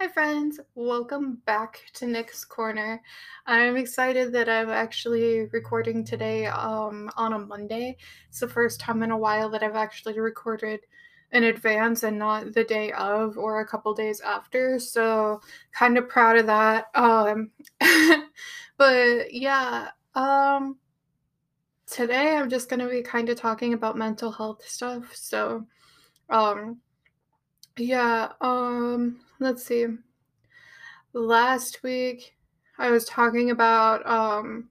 Hi, friends. Welcome back to Nik's Corner. I'm excited that I'm actually recording today um, on a Monday. It's the first time in a while that I've actually recorded in advance and not the day of or a couple days after. So, kind of proud of that. Um, but yeah, um, today I'm just going to be kind of talking about mental health stuff. So, um, yeah, um, let's see. Last week I was talking about um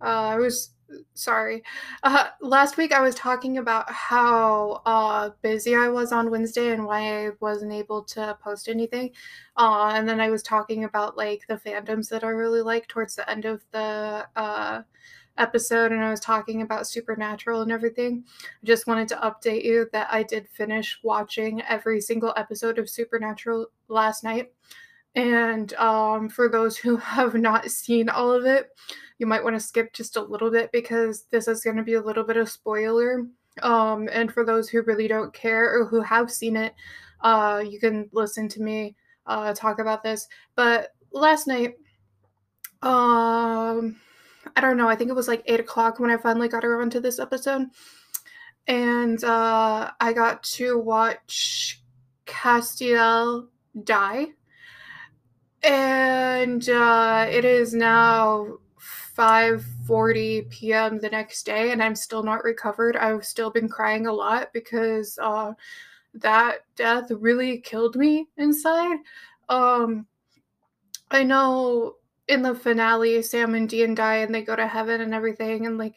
uh, I was sorry. Uh, last week I was talking about how uh busy I was on Wednesday and why I wasn't able to post anything. Uh and then I was talking about like the fandoms that I really like towards the end of the uh episode and I was talking about Supernatural and everything. I just wanted to update you that I did finish watching every single episode of Supernatural last night. And um, for those who have not seen all of it, you might want to skip just a little bit because this is going to be a little bit of spoiler. Um, and for those who really don't care or who have seen it, uh, you can listen to me uh, talk about this. But last night, um, I don't know. I think it was like eight o'clock when I finally got around to this episode, and uh, I got to watch Castiel die. And uh, it is now 5:40 p.m. the next day, and I'm still not recovered. I've still been crying a lot because uh, that death really killed me inside. Um, I know in the finale, Sam and Dean die and they go to heaven and everything, and like,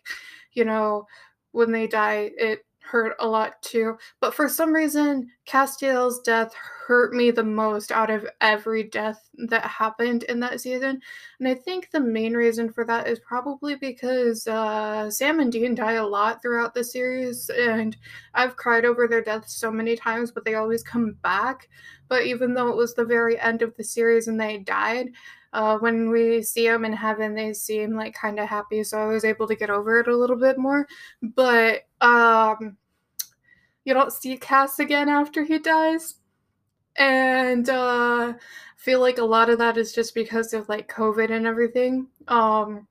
you know, when they die, it hurt a lot too. But for some reason, Castiel's death hurt me the most out of every death that happened in that season. And I think the main reason for that is probably because uh, Sam and Dean die a lot throughout the series, and I've cried over their deaths so many times, but they always come back. But even though it was the very end of the series and they died, uh, when we see them in heaven, they seem like kind of happy. So I was able to get over it a little bit more. But um, you don't see Cass again after he dies. And uh, I feel like a lot of that is just because of like COVID and everything. Um,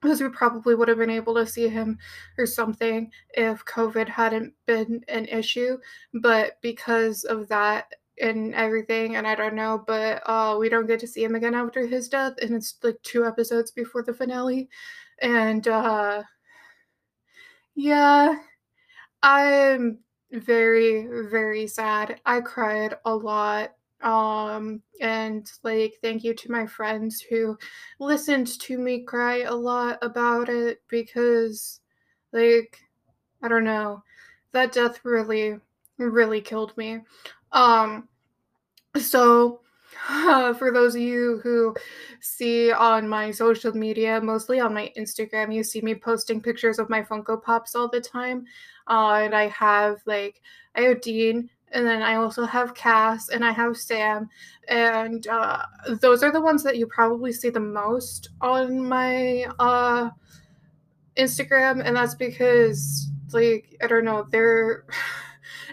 because we probably would have been able to see him or something if COVID hadn't been an issue. But because of that and everything, and I don't know, but uh, we don't get to see him again after his death, and it's like two episodes before the finale. And uh, yeah, I'm very, very sad. I cried a lot. Um, and like, thank you to my friends who listened to me cry a lot about it because, like, I don't know, that death really, really killed me. Um, so, uh, for those of you who see on my social media, mostly on my Instagram, you see me posting pictures of my Funko Pops all the time. Uh, and I have like, I have Dean, and then I also have Cass, and I have Sam. And uh, those are the ones that you probably see the most on my uh, Instagram. And that's because, like, I don't know, they're.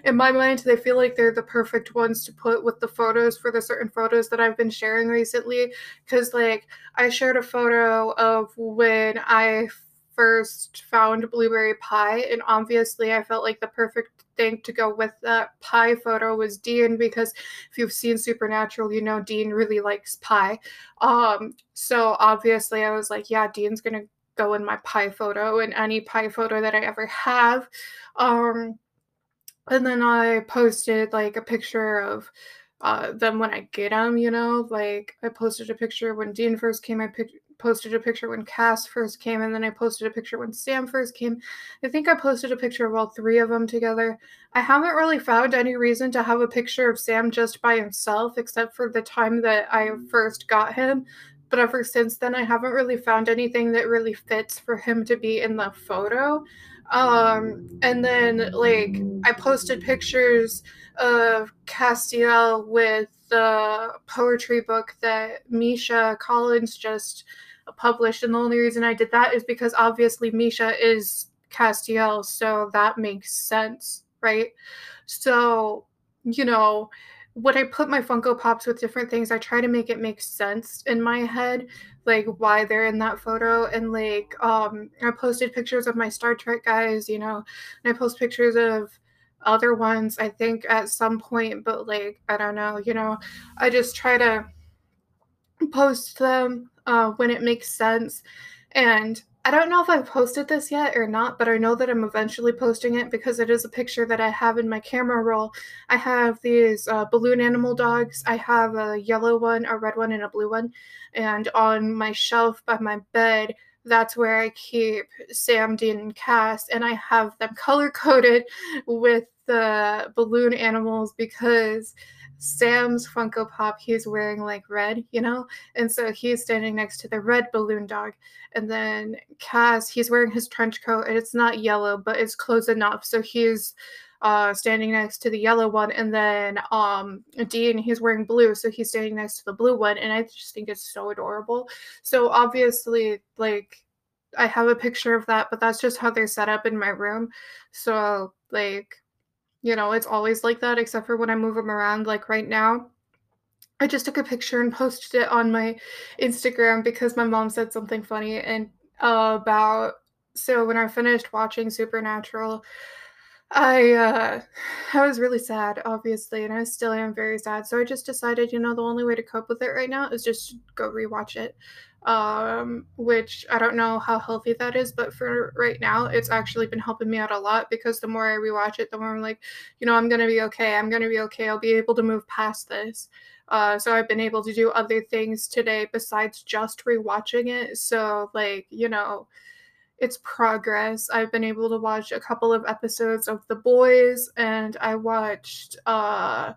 in my mind, they feel like they're the perfect ones to put with the photos for the certain photos that I've been sharing recently. Because, like, I shared a photo of when I first found blueberry pie, and obviously, I felt like the perfect thing to go with that pie photo was Dean because if you've seen Supernatural, you know Dean really likes pie. Um, so obviously, I was like, yeah, Dean's gonna go in my pie photo and any pie photo that I ever have. Um, and then I posted like a picture of uh, them when I get them, you know, like I posted a picture when Dean first came. I pic- posted a picture when Cass first came, and then I posted a picture when Sam first came. I think I posted a picture of all three of them together. I haven't really found any reason to have a picture of Sam just by himself, except for the time that I first got him. But ever since then, I haven't really found anything that really fits for him to be in the photo. Um, and then like I posted pictures of Castiel with the poetry book that Misha Collins just published, and the only reason I did that is because obviously Misha is Castiel, so that makes sense, right? So, you know, when I put my Funko Pops with different things, I try to make it make sense in my head, like why they're in that photo. And like, um, I posted pictures of my Star Trek guys, you know, and I post pictures of other ones, I think, at some point, but like, I don't know, you know, I just try to post them uh, when it makes sense. And I don't know if I've posted this yet or not, but I know that I'm eventually posting it because it is a picture that I have in my camera roll. I have these uh, balloon animal dogs. I have a yellow one, a red one, and a blue one. And on my shelf by my bed, that's where I keep Sam, Dean, and Cass, and I have them color coded with the balloon animals because Sam's Funko Pop, he's wearing like red, you know? And so he's standing next to the red balloon dog. And then Cass, he's wearing his trench coat and it's not yellow, but it's close enough. So he's uh, standing next to the yellow one. And then um, Dean, he's wearing blue. So he's standing next to the blue one. And I just think it's so adorable. So obviously, like, I have a picture of that, but that's just how they're set up in my room. So, like, you know, it's always like that, except for when I move them around, like right now. I just took a picture and posted it on my Instagram because my mom said something funny and uh, about so when I finished watching Supernatural, I uh I was really sad, obviously, and I still am very sad. So I just decided, you know, the only way to cope with it right now is just go rewatch it um, which I don't know how healthy that is, but for right now, it's actually been helping me out a lot because the more I rewatch it, the more I'm like, you know, I'm gonna be okay. I'm gonna be okay. I'll be able to move past this. Uh, so I've been able to do other things today besides just rewatching it. So like, you know, it's progress. I've been able to watch a couple of episodes of The Boys, and I watched uh,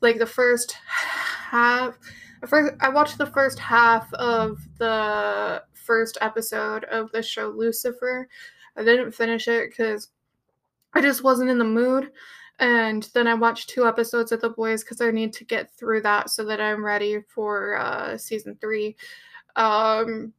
like the first half first I watched the first half of the first episode of the show Lucifer. I didn't finish it because I just wasn't in the mood. And then I watched two episodes of The Boys because I need to get through that so that I'm ready for uh, season three. Um,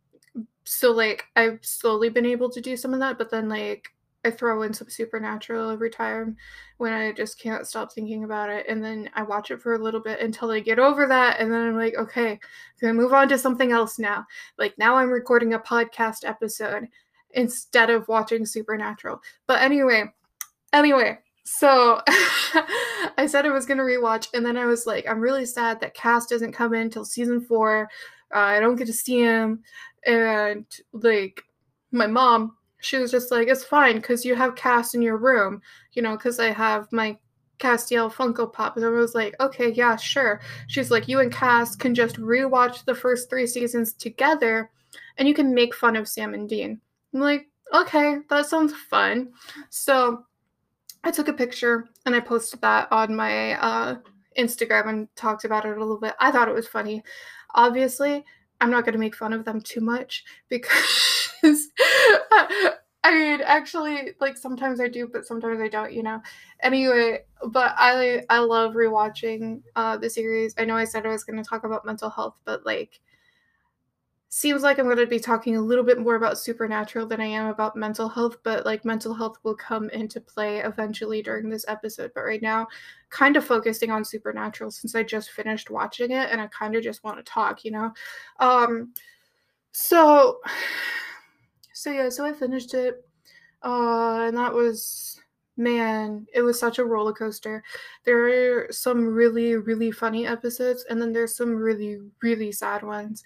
so like I've slowly been able to do some of that, but then like I throw in some supernatural every time when I just can't stop thinking about it. And then I watch it for a little bit until I get over that. And then I'm like, okay, I'm gonna move on to something else now. Like now I'm recording a podcast episode instead of watching Supernatural. But anyway, anyway, so I said I was gonna rewatch, and then I was like, I'm really sad that Cass doesn't come in till season four. Uh, I don't get to see him, and like my mom she was just like, it's fine because you have Cass in your room, you know, because I have my Castiel Funko Pop. And I was like, okay, yeah, sure. She's like, you and Cass can just rewatch the first three seasons together and you can make fun of Sam and Dean. I'm like, okay, that sounds fun. So I took a picture and I posted that on my uh, Instagram and talked about it a little bit. I thought it was funny. Obviously, I'm not going to make fun of them too much because is I mean, actually, like sometimes I do, but sometimes I don't. You know. Anyway, but I I love rewatching uh, the series. I know I said I was going to talk about mental health, but like seems like I'm going to be talking a little bit more about supernatural than I am about mental health, but like mental health will come into play eventually during this episode. But right now, kind of focusing on supernatural since I just finished watching it and I kind of just want to talk, you know? Um, so so yeah, so I finished it. Uh, and that was man, it was such a roller coaster. There are some really, really funny episodes, and then there's some really, really sad ones.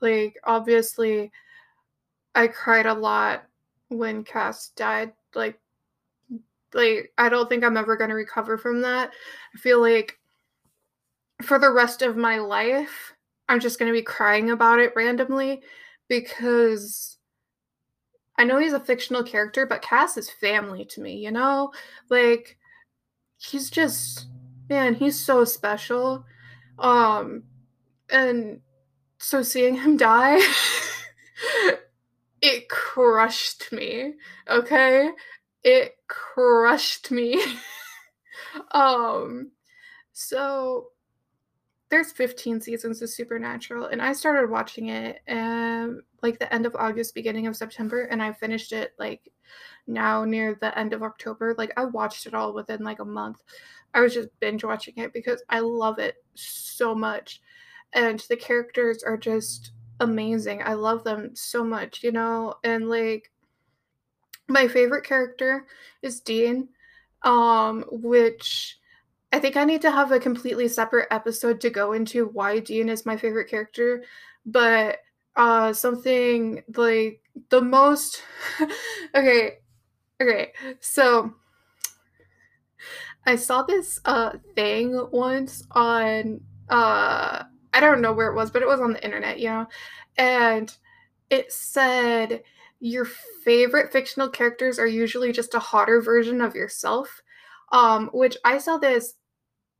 Like, obviously, I cried a lot when Cass died. Like, like I don't think I'm ever gonna recover from that. I feel like for the rest of my life, I'm just gonna be crying about it randomly because I know he's a fictional character, but Cass is family to me, you know? Like he's just man, he's so special. Um and so seeing him die it crushed me. Okay? It crushed me. um so there's 15 seasons of Supernatural, and I started watching it um like the end of August, beginning of September, and I finished it like now near the end of October. Like I watched it all within like a month. I was just binge watching it because I love it so much. And the characters are just amazing. I love them so much, you know? And like my favorite character is Dean, um, which I think I need to have a completely separate episode to go into why Dean is my favorite character. But uh something like the most okay okay so i saw this uh thing once on uh i don't know where it was but it was on the internet you know and it said your favorite fictional characters are usually just a hotter version of yourself um which i saw this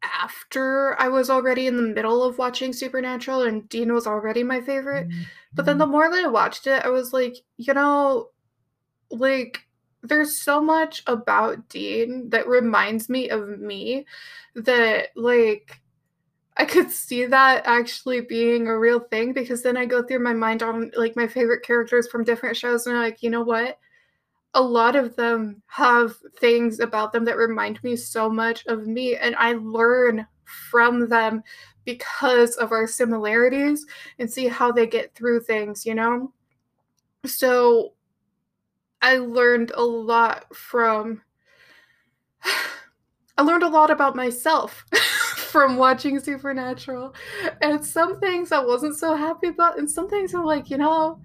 after I was already in the middle of watching Supernatural and Dean was already my favorite. But then the mm-hmm. more that I watched it, I was like, you know, like there's so much about Dean that reminds me of me that like I could see that actually being a real thing because then I go through my mind on like my favorite characters from different shows and I'm like, you know what? A lot of them have things about them that remind me so much of me and I learn from them because of our similarities and see how they get through things, you know? So I learned a lot from I learned a lot about myself from watching Supernatural. And some things I wasn't so happy about and some things I'm like, you know,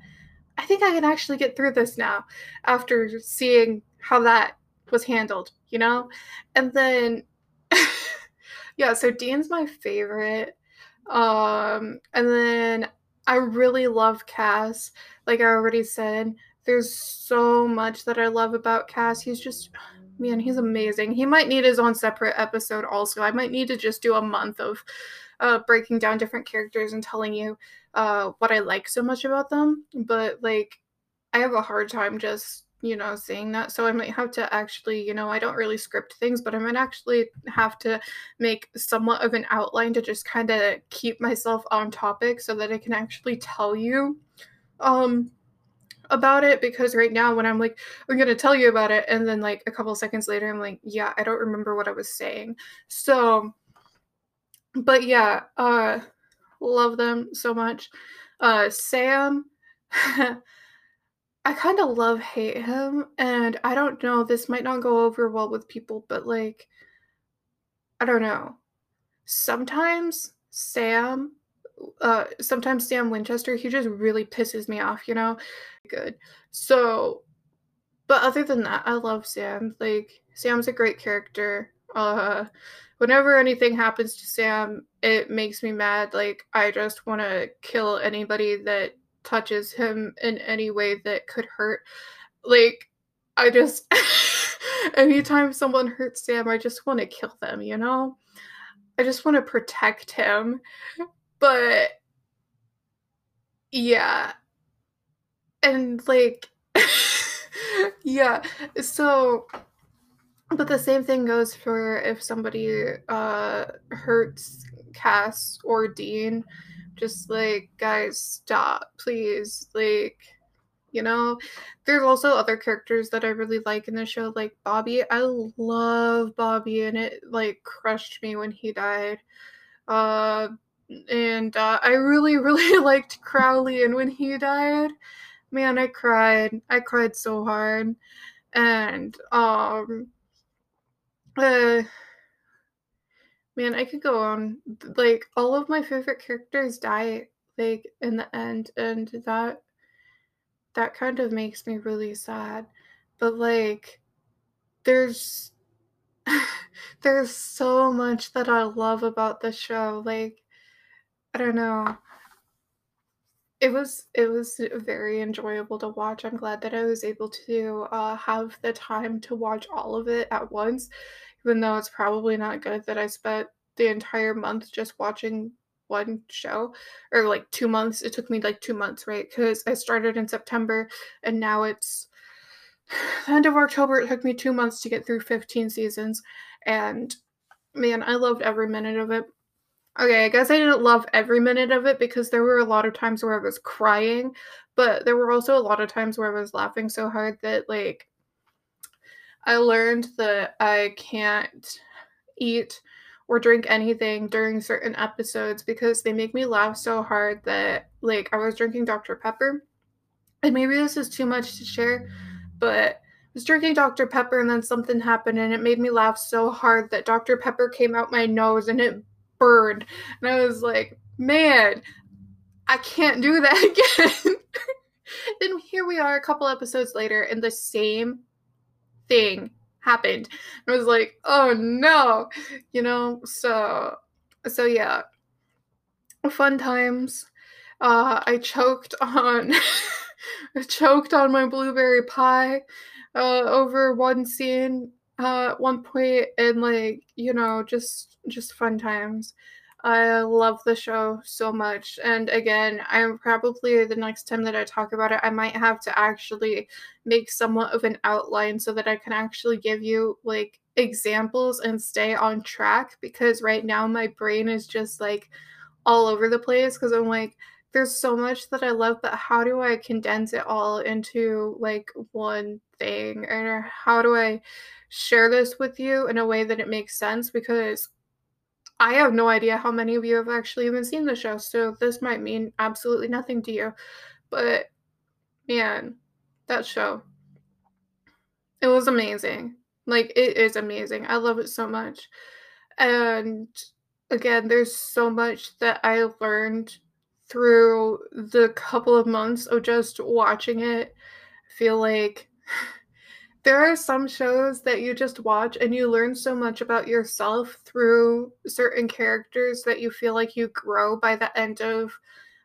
I think I can actually get through this now after seeing how that was handled, you know? And then yeah, so Dean's my favorite. Um and then I really love Cass. Like I already said, there's so much that I love about Cass. He's just man, he's amazing. He might need his own separate episode also. I might need to just do a month of uh, breaking down different characters and telling you uh, what I like so much about them. But like, I have a hard time just you know saying that. So i might have to actually you know i don't really script things but i might actually have to make somewhat of an outline to just kind of keep myself on topic so that i can actually tell you um about it. Because right now when i'm like i'm to tell you about it and then like a couple seconds later i'm like yeah i don't remember what i was saying. So but yeah, uh love them so much. Uh Sam I kind of love hate him and I don't know this might not go over well with people but like I don't know. Sometimes Sam uh sometimes Sam Winchester he just really pisses me off, you know? Good. So but other than that, I love Sam. Like Sam's a great character. Uh whenever anything happens to Sam, it makes me mad. Like, I just want to kill anybody that touches him in any way that could hurt. Like, I just, anytime someone hurts Sam, I just want to kill them, you know? I just want to protect him. But, yeah. And, like, yeah. So, but the same thing goes for if somebody uh hurts Cass or Dean. Just like, guys, stop, please. Like, you know, there's also other characters that I really like in the show, like Bobby. I love Bobby, and it like crushed me when he died. Uh, and uh, I really, really liked Crowley, and when he died, man, I cried. I cried so hard, and um uh, man, I could go on. Like all of my favorite characters die like in the end, and that that kind of makes me really sad. But like, there's there's so much that I love about the show. Like, I don't know it was it was very enjoyable to watch. I'm glad that I was able to uh, have the time to watch all of it at once, even though it's probably not good that I spent the entire month just watching one show or like two months. It took me like two months, right? Because I started in September and now it's the end of October. It took me two months to get through 15 seasons, and man, I loved every minute of it. Okay, I guess I didn't love every minute of it because there were a lot of times where I was crying, but there were also a lot of times where I was laughing so hard that like I learned that I can't eat or drink anything during certain episodes because they make me laugh so hard that like I was drinking Dr. Pepper. And maybe this is too much to share, but I was drinking Dr. Pepper and then something happened and it made me laugh so hard that Dr. Pepper came out my nose and it burned. And I was like, man, I can't do that again. then here we are a couple episodes later and the same thing happened. I was like, oh no, you know, so so yeah. Fun times. Uh I choked on I choked on my blueberry pie uh over one scene uh at one point and like, you know, just just fun times. I love the show so much. And again, I'm probably the next time that I talk about it, I might have to actually make somewhat of an outline so that I can actually give you like examples and stay on track because right now my brain is just like all over the place because I'm like, there's so much that I love, but how do I condense it all into like one thing? Or how do I share this with you in a way that it makes sense? Because I have no idea how many of you have actually even seen the show, so this might mean absolutely nothing to you. But man, that show. It was amazing. Like it is amazing. I love it so much. And again, there's so much that I learned through the couple of months of just watching it. I feel like there are some shows that you just watch and you learn so much about yourself through certain characters that you feel like you grow by the end of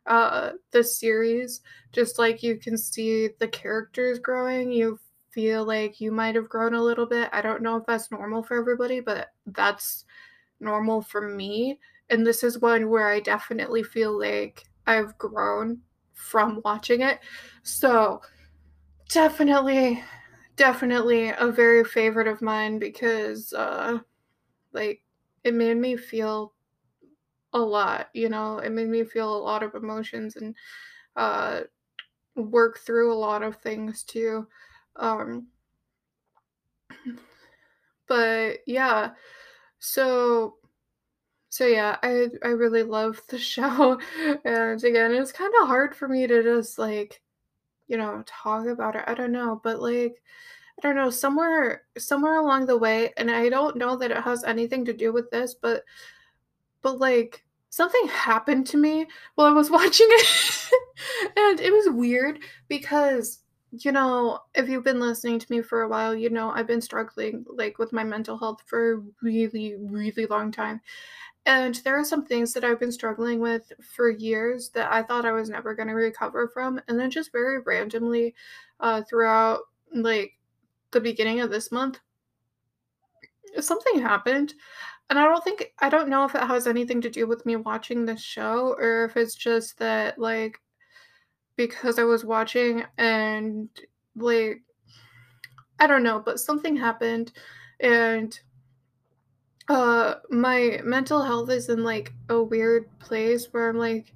uh, the series. Just like you can see the characters growing, you feel like you might have grown a little bit. I don't know if that's normal for everybody, but that's normal for me. And this is one where I definitely feel like I've grown from watching it. So, definitely definitely a very favorite of mine because uh like it made me feel a lot you know? It made me feel a lot of emotions and uh work through a lot of things too um but yeah so so yeah i i really love the show and again it's kind of hard for me to just like you know, talk about it. I don't know, but like I don't know, somewhere somewhere along the way, and I don't know that it has anything to do with this, but but like something happened to me while I was watching it. and it was weird because you know, if you've been listening to me for a while, you know I've been struggling like with my mental health for a really really long time. And there are some things that I've been struggling with for years that I thought I was never going to recover from. And then just very randomly uh, throughout like the beginning of this month, something happened. And I don't think, I don't know if it has anything to do with me watching this show or if it's just that like because I was watching and like, I don't know, but something happened and uh, my mental health is in like a weird place where I'm like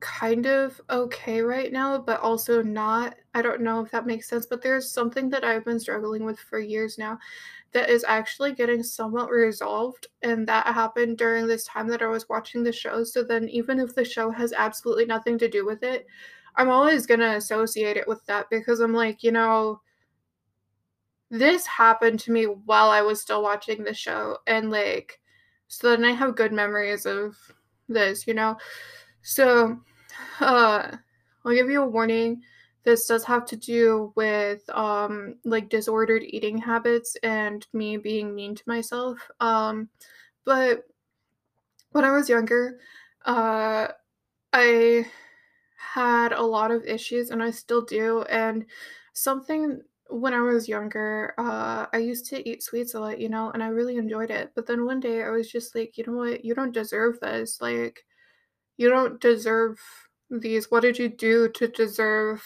kind of okay right now, but also not. I don't know if that makes sense, but there's something that I've been struggling with for years now that is actually getting somewhat resolved. And that happened during this time that I was watching the show. So then, even if the show has absolutely nothing to do with it, I'm always going to associate it with that because I'm like, you know, this happened to me while I was still watching the show and like so then I have good memories of this, you know. So uh I'll give you a warning. This does have to do with um like disordered eating habits and me being mean to myself. Um but when I was younger, uh I had a lot of issues and I still do and something when I was younger, uh, I used to eat sweets a lot, you know, and I really enjoyed it. But then one day I was just like, you know what? You don't deserve this. Like, you don't deserve these. What did you do to deserve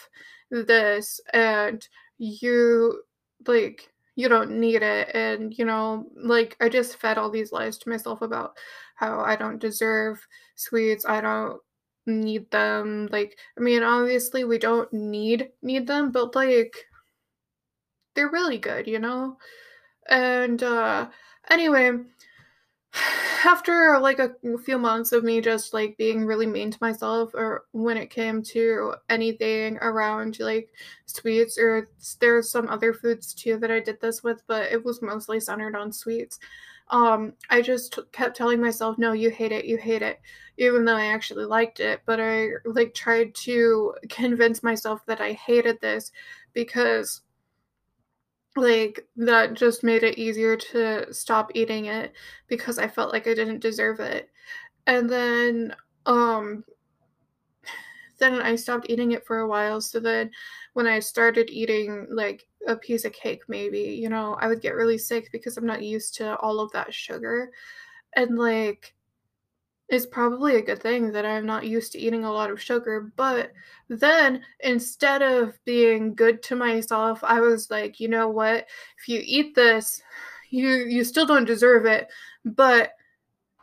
this? And you, like, you don't need it. And, you know, like, I just fed all these lies to myself about how I don't deserve sweets. I don't need them. Like, I mean, obviously, we don't need need them, but like, they're really good, you know? And uh anyway, after like a few months of me just like being really mean to myself or when it came to anything around like sweets or there's some other foods too that I did this with but it was mostly centered on sweets um I just kept telling myself no you hate it you hate it even though I actually liked it but I like tried to convince myself that I hated this because like that just made it easier to stop eating it because I felt like I didn't deserve it. And then um then I stopped eating it for a while. So then when I started eating like a piece of cake maybe, you know, I would get really sick because I'm not used to all of that sugar. And like it's probably a good thing that I'm not used to eating a lot of sugar. But then instead of being good to myself, I was like, you know what? If you eat this, you you still don't deserve it, but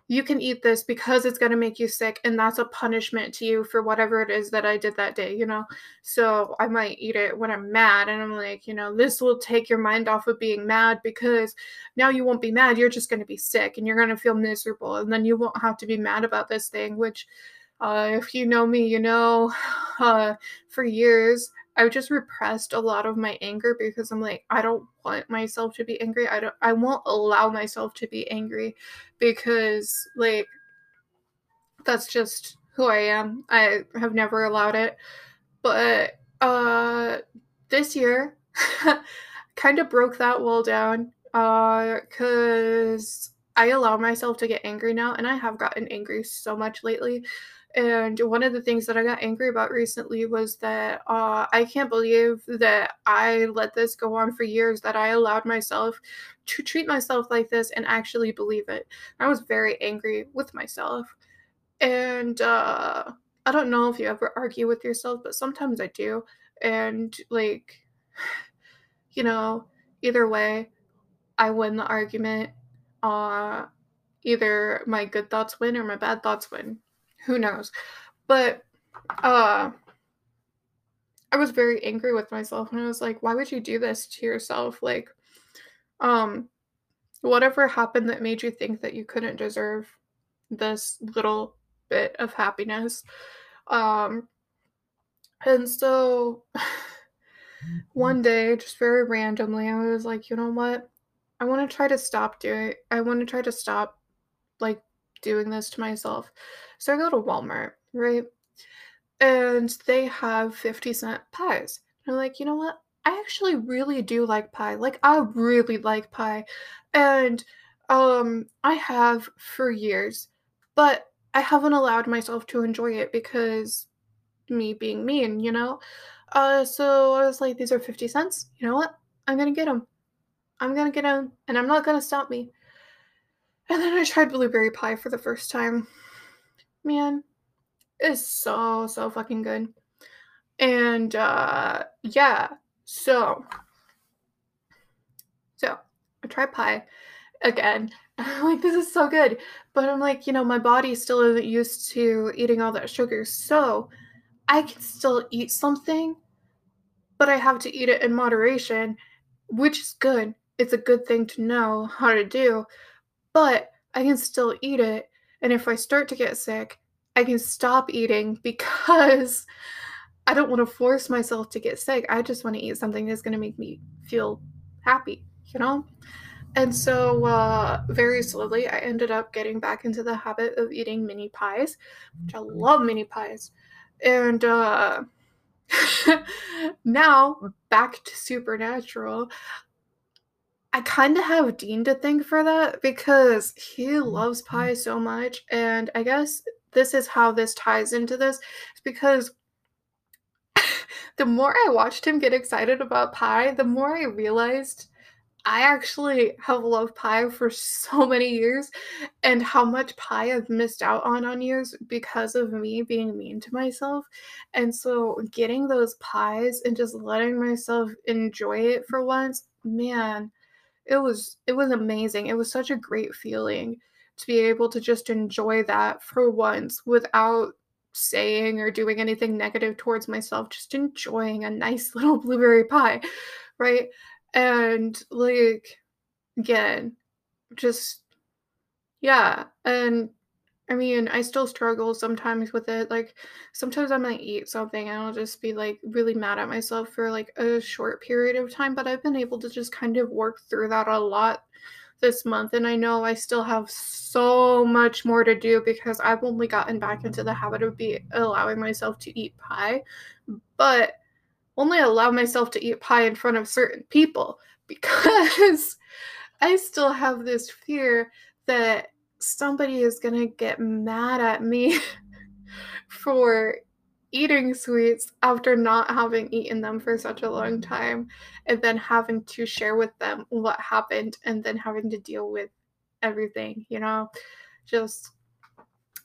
you can eat this because it's going to make you sick and that's a punishment to you for whatever it is that I did that day, you know. So I might eat it when I'm mad and I'm like, you know, this will take your mind off of being mad because now you won't be mad, you're just going to be sick and you're going to feel miserable and then you won't have to be mad about this thing which uh, if you know me, you know, uh, for years I just repressed a lot of my anger because I'm like, I don't want myself to be angry. I don't I won't allow myself to be angry because like that's just who I am. I have never allowed it. But uh this year kind of broke that wall down uh cuz I allow myself to get angry now and I have gotten angry so much lately and one of the things that I got angry about recently was that uh, I can't believe that I let this go on for years, that I allowed myself to treat myself like this and actually believe it. I was very angry with myself. And uh, I don't know if you ever argue with yourself, but sometimes I do. And, like, you know, either way, I win the argument. Uh, either my good thoughts win or my bad thoughts win who knows? But uh I was very angry with myself and I was like, why would you do this to yourself? Like, um, whatever happened that made you think that you couldn't deserve this little bit of happiness. Um, and so one day, just very randomly, I was like, you know what? I want to try to stop doing I want to try to stop like doing this to myself. So I go to Walmart, right? And they have 50 cent pies. And I'm like, you know what? I actually really do like pie. Like I really like pie. And um I have for years. But I haven't allowed myself to enjoy it because me being mean, you know? Uh so I was like these are 50 cents. You know what? I'm going to get them. I'm going to get them and I'm not going to stop me. And then I tried blueberry pie for the first time. Man, it's so, so fucking good. And uh yeah, so so I try pie again. Like, this is so good. But I'm like, you know, my body still isn't used to eating all that sugar. So I can still eat something, but I have to eat it in moderation, which is good. It's a good thing to know how to do but I can still eat it. And if I start to get sick, I can stop eating because I don't want to force myself to get sick. I just want to eat something that's going to make me feel happy, you know? And so, uh, very slowly, I ended up getting back into the habit of eating mini pies, which I love mini pies. And uh, now, back to supernatural, I kind of have Dean to thank for that because he mm-hmm. loves pie so much. And I guess this is how this ties into this. Because the more I watched him get excited about pie, the more I realized I actually have loved pie for so many years and how much pie I've missed out on on years because of me being mean to myself. And so getting those pies and just letting myself enjoy it for once, man, it was it was amazing. It was such a great feeling to be able to just enjoy that for once without saying or doing anything negative towards myself, just enjoying a nice little blueberry pie, right? And like again, just Yeah, and I mean, I still struggle sometimes with it. Like, sometimes I might eat something and I'll just be like really mad at myself for like a short period of time, but I've been able to just kind of work through that a lot this month. And I know I still have so much more to do because I've only gotten back into the habit of be allowing myself to eat pie, but only allow myself to eat pie in front of certain people because I still have this fear that somebody is going to get mad at me for eating sweets after not having eaten them for such a long time and then having to share with them what happened and then having to deal with everything, you know? Just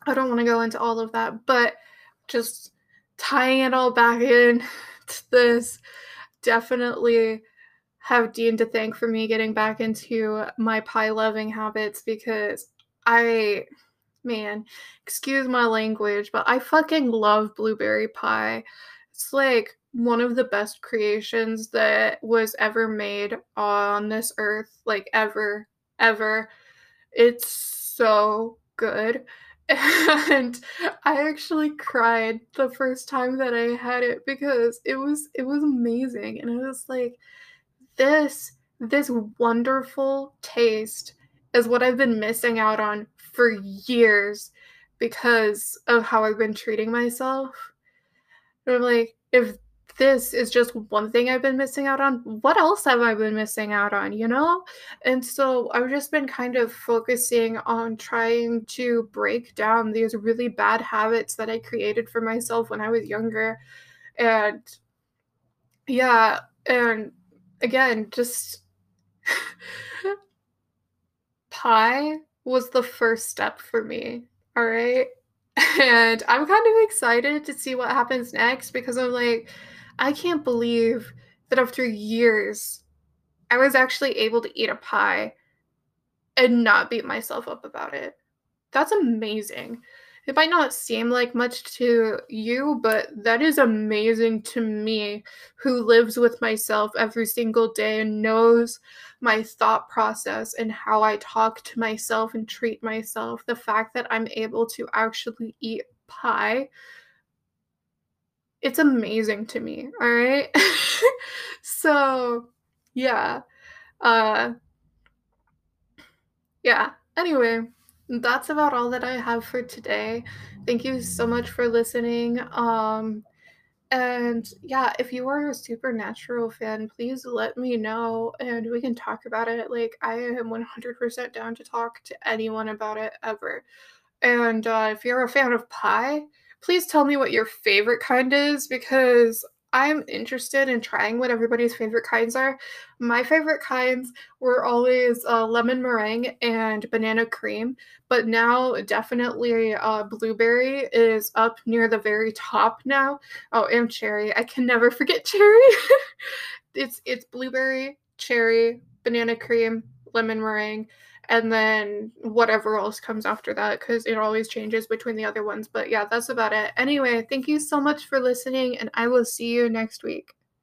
I don't want to go into all of that, but just tying it all back in to this definitely have Dean to thank for me getting back into my pie loving habits because I man, excuse my language, but I fucking love blueberry pie. It's like one of the best creations that was ever made on this earth, like ever, ever. It's so good. And I actually cried the first time that I had it because it was it was amazing and it was like this this wonderful taste is what I've been missing out on for years because of how I've been treating myself. And I'm like, if this is just one thing I've been missing out on, what else have I been missing out on, you know? And so I've just been kind of focusing on trying to break down these really bad habits that I created for myself when I was younger. And yeah, and again, just pie was the first step for me. All right. And I'm kind of excited to see what happens next because I'm like, I can't believe that after years, I was actually able to eat a pie and not beat myself up about it. That's amazing. It might not seem like much to you, but that is amazing to me who lives with myself every single day and knows my thought process and how I talk to myself and treat myself. The fact that I'm able to actually eat pie it's amazing to me all right so yeah uh yeah anyway that's about all that I have for today. Thank you so much for listening. Um, and yeah, if you are a supernatural fan, please let me know and we can talk about it. Like, I am 100% down to talk to anyone about it ever. And uh, if you're a fan of pie, please tell me what your favorite kind is because I'm interested in trying what everybody's favorite kinds are. My favorite kinds were always uh, lemon meringue and banana cream, but now definitely uh, blueberry is up near the very top now. Oh, and cherry. I can never forget cherry. it's it's blueberry, cherry, banana cream, lemon meringue, and then whatever else comes after that because it always changes between the other ones. But yeah, that's about it. Anyway, thank you so much for listening, and I will see you next week.